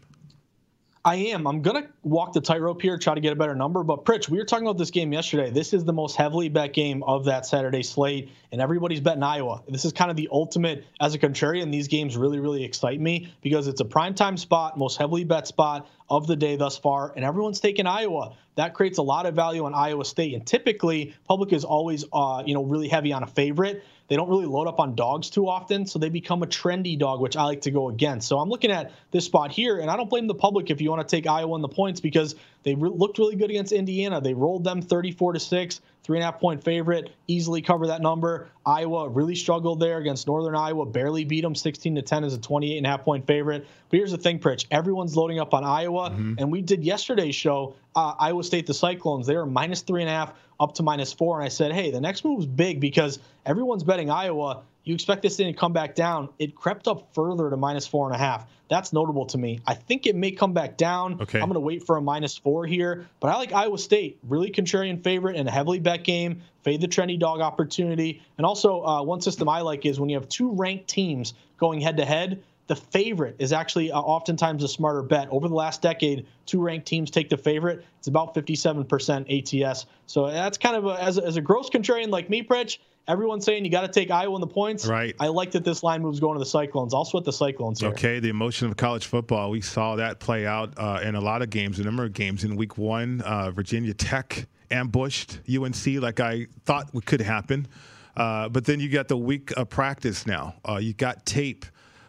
I am. I'm going to walk the tightrope here, try to get a better number. But, Pritch, we were talking about this game yesterday. This is the most heavily bet game of that Saturday slate, and everybody's betting Iowa. This is kind of the ultimate, as a contrarian, these games really, really excite me because it's a primetime spot, most heavily bet spot of the day thus far, and everyone's taking Iowa. That creates a lot of value on Iowa State. And typically, public is always, uh, you know, really heavy on a favorite. They don't really load up on dogs too often, so they become a trendy dog, which I like to go against. So I'm looking at this spot here, and I don't blame the public if you want to take Iowa in the points because they re- looked really good against Indiana. They rolled them 34 to six, three and a half point favorite, easily cover that number. Iowa really struggled there against Northern Iowa, barely beat them 16 to 10 as a 28 and a half point favorite. But here's the thing, Pritch, everyone's loading up on Iowa, mm-hmm. and we did yesterday's show. Uh, Iowa State, the Cyclones, they were minus three and a half up to minus four. And I said, hey, the next move is big because everyone's betting Iowa. You expect this thing to come back down. It crept up further to minus four and a half. That's notable to me. I think it may come back down. Okay. I'm going to wait for a minus four here. But I like Iowa State, really contrarian favorite in a heavily bet game. Fade the trendy dog opportunity. And also, uh, one system I like is when you have two ranked teams going head to head the favorite is actually uh, oftentimes a smarter bet. Over the last decade, two ranked teams take the favorite. It's about 57% ATS. So that's kind of a, as, a, as a gross contrarian like me, Pritch, everyone's saying you got to take Iowa in the points. Right. I like that this line moves going to the Cyclones. I'll sweat the Cyclones here. Okay, the emotion of college football. We saw that play out uh, in a lot of games, a number of games in week one. Uh, Virginia Tech ambushed UNC like I thought could happen. Uh, but then you got the week of practice now. Uh, you got tape.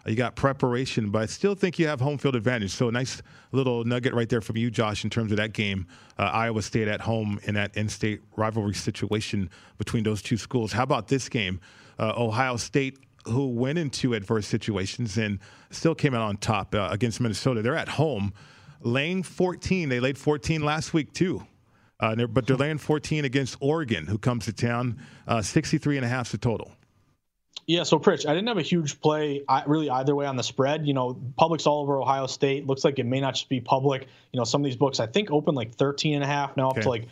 You got preparation, but I still think you have home field advantage. So a nice little nugget right there from you, Josh, in terms of that game. Uh, Iowa State at home in that in-state rivalry situation between those two schools. How about this game? Uh, Ohio State, who went into adverse situations and still came out on top uh, against Minnesota. They're at home, laying 14. They laid 14 last week too. Uh, they're, but they're laying 14 against Oregon, who comes to town. Uh, 63 and a half is the total. Yeah, so Pritch, I didn't have a huge play really either way on the spread. You know, public's all over Ohio State. Looks like it may not just be public. You know, some of these books I think open like 13 and a half now okay. up to like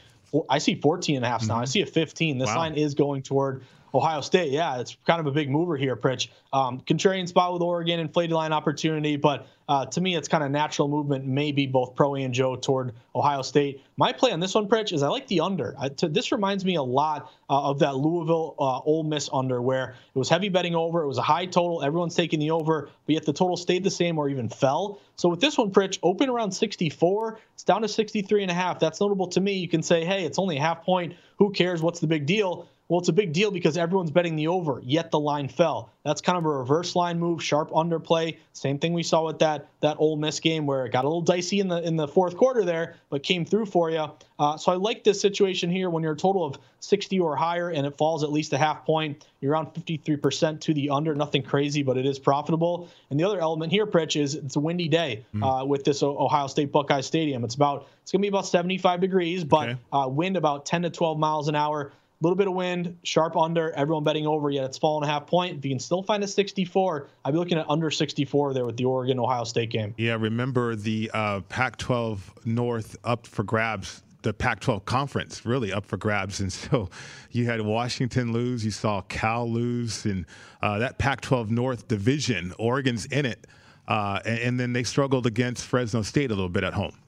I see 14 and a half mm-hmm. now. I see a 15. This wow. line is going toward Ohio State, yeah, it's kind of a big mover here, Pritch. Um, contrarian spot with Oregon, inflated line opportunity, but uh, to me, it's kind of natural movement, maybe both Pro and Joe toward Ohio State. My play on this one, Pritch, is I like the under. I, to, this reminds me a lot uh, of that Louisville uh, Ole Miss under, where it was heavy betting over. It was a high total. Everyone's taking the over, but yet the total stayed the same or even fell. So with this one, Pritch, open around 64. It's down to 63 and a half. That's notable to me. You can say, hey, it's only a half point. Who cares? What's the big deal? Well, it's a big deal because everyone's betting the over, yet the line fell. That's kind of a reverse line move, sharp underplay. Same thing we saw with that that Ole Miss game where it got a little dicey in the in the fourth quarter there, but came through for you. Uh, so I like this situation here when you're a total of 60 or higher and it falls at least a half point. You're around 53% to the under. Nothing crazy, but it is profitable. And the other element here, Pritch, is it's a windy day mm. uh, with this Ohio State Buckeye Stadium. It's about it's going to be about 75 degrees, but okay. uh, wind about 10 to 12 miles an hour little bit of wind, sharp under, everyone betting over, yet it's fallen a half point. If you can still find a 64, I'd be looking at under 64 there with the Oregon Ohio State game. Yeah, remember the uh, Pac 12 North up for grabs. The Pac 12 conference really up for grabs. And so you had Washington lose, you saw Cal lose, and uh, that Pac 12 North division, Oregon's in it. Uh, and, and then they struggled against Fresno State a little bit at home.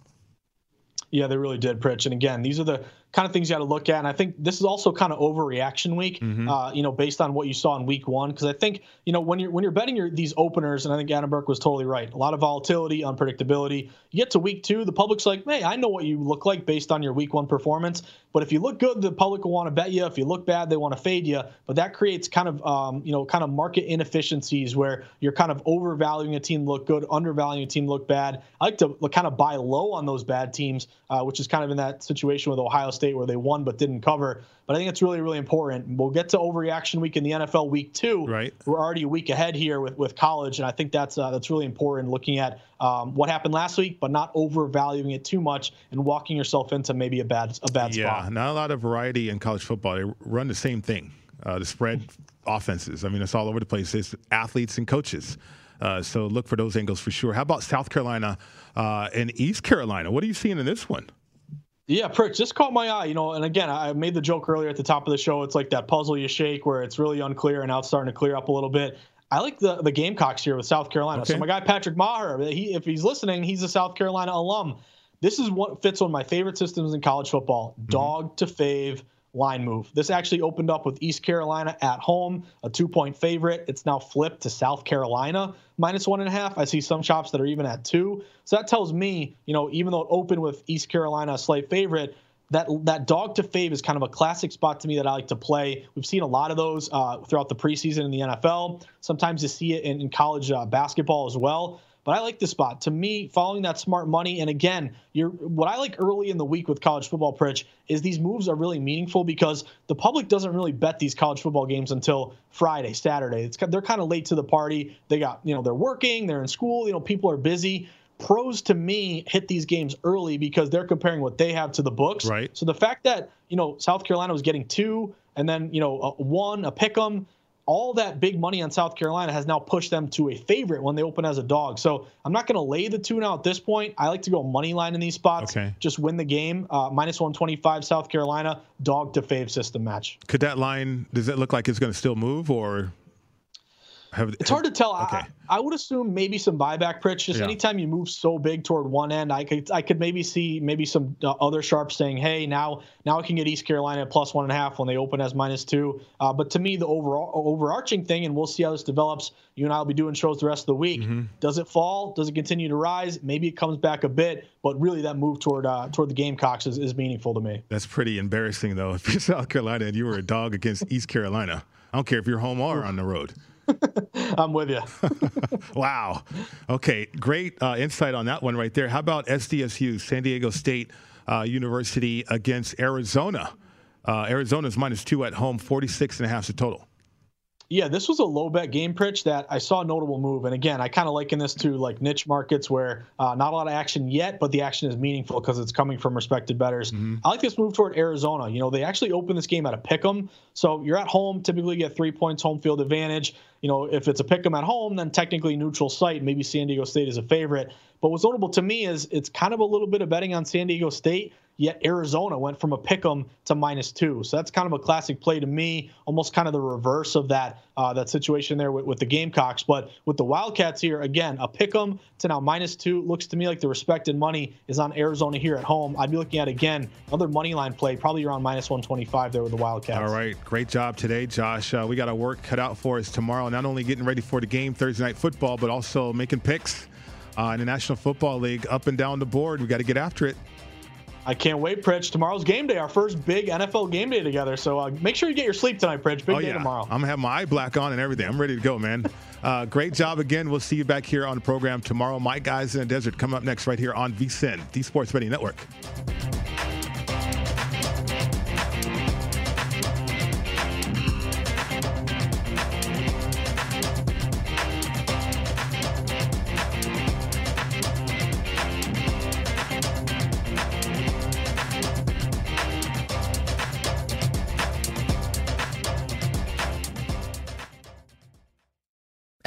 Yeah, they really did, Pritch. And again, these are the kind of things you got to look at. And I think this is also kind of overreaction week, mm-hmm. uh, you know, based on what you saw in week one. Because I think, you know, when you're when you're betting your these openers, and I think Adam Burke was totally right. A lot of volatility, unpredictability. You get to week two, the public's like, hey, I know what you look like based on your week one performance. But if you look good, the public will want to bet you. If you look bad, they want to fade you. But that creates kind of, um, you know, kind of market inefficiencies where you're kind of overvaluing a team look good, undervaluing a team look bad. I like to kind of buy low on those bad teams, uh, which is kind of in that situation with Ohio State where they won but didn't cover. But I think it's really, really important. We'll get to overreaction week in the NFL week two. Right. We're already a week ahead here with, with college, and I think that's uh, that's really important. Looking at um, what happened last week, but not overvaluing it too much and walking yourself into maybe a bad a bad yeah, spot. Yeah, not a lot of variety in college football. They run the same thing. Uh, the spread offenses. I mean, it's all over the place. It's athletes and coaches. Uh, so look for those angles for sure. How about South Carolina uh, and East Carolina? What are you seeing in this one? Yeah, Pritch, just caught my eye, you know. And again, I made the joke earlier at the top of the show. It's like that puzzle you shake where it's really unclear and now it's starting to clear up a little bit. I like the the Gamecocks here with South Carolina. Okay. So my guy Patrick Meagher, he, if he's listening, he's a South Carolina alum. This is what fits one of my favorite systems in college football: mm-hmm. dog to fave line move. This actually opened up with East Carolina at home, a two point favorite. It's now flipped to South Carolina minus one and a half. I see some shops that are even at two. So that tells me, you know, even though it opened with East Carolina a slight favorite, that that dog to fave is kind of a classic spot to me that I like to play. We've seen a lot of those uh, throughout the preseason in the NFL. Sometimes you see it in, in college uh, basketball as well. But I like this spot. To me, following that smart money, and again, you're what I like early in the week with college football, Pritch, is these moves are really meaningful because the public doesn't really bet these college football games until Friday, Saturday. It's they're kind of late to the party. They got you know they're working, they're in school, you know people are busy pros to me hit these games early because they're comparing what they have to the books. Right. So the fact that you know South Carolina was getting two and then you know a one a pick 'em all that big money on South Carolina has now pushed them to a favorite when they open as a dog. So I'm not going to lay the two now at this point. I like to go money line in these spots. Okay. Just win the game. Uh, minus 125 South Carolina dog to fave system match. Could that line? Does it look like it's going to still move or? Have, it's hard to tell. Okay. I, I, would assume maybe some buyback, Pritch. Just yeah. anytime you move so big toward one end, I could I could maybe see maybe some uh, other sharps saying, "Hey, now now I can get East Carolina at plus one and a half when they open as minus two. Uh, but to me, the overall overarching thing, and we'll see how this develops. You and I will be doing shows the rest of the week. Mm-hmm. Does it fall? Does it continue to rise? Maybe it comes back a bit, but really that move toward uh, toward the Gamecocks is, is meaningful to me. That's pretty embarrassing though. If you're South Carolina and you were a dog against East Carolina, I don't care if you're home or on the road. I'm with you. wow. Okay, great uh, insight on that one right there. How about SDSU, San Diego State uh, University against Arizona? Uh, Arizona's minus two at home, 46 and a half the total. Yeah, this was a low bet game, Pritch, that I saw a notable move. And again, I kind of liken this to like niche markets where uh, not a lot of action yet, but the action is meaningful because it's coming from respected bettors. Mm-hmm. I like this move toward Arizona. You know, they actually opened this game at a pick 'em. So you're at home, typically you get three points home field advantage. You know, if it's a pick 'em at home, then technically neutral site. Maybe San Diego State is a favorite. But what's notable to me is it's kind of a little bit of betting on San Diego State Yet Arizona went from a pick 'em to minus two. So that's kind of a classic play to me, almost kind of the reverse of that uh, that situation there with, with, the Gamecocks. But with the Wildcats here, again, a pick 'em to now minus two looks to me like the respected money is on Arizona here at home. I'd be looking at again another money line play, probably around minus 125 there with the Wildcats. All right, great job today, Josh. Uh, we got our work cut out for us tomorrow. Not only getting ready for the game Thursday night football, but also making picks. Uh, in the National Football League, up and down the board. We got to get after it. I can't wait, Pritch. Tomorrow's game day, our first big NFL game day together. So uh, make sure you get your sleep tonight, Pritch. Big oh, day yeah. tomorrow. I'm gonna have my eye black on and everything. I'm ready to go, man. uh, great job again. We'll see you back here on the program tomorrow. My guys in the desert come up next right here on VSIN, the Sports Betting Network.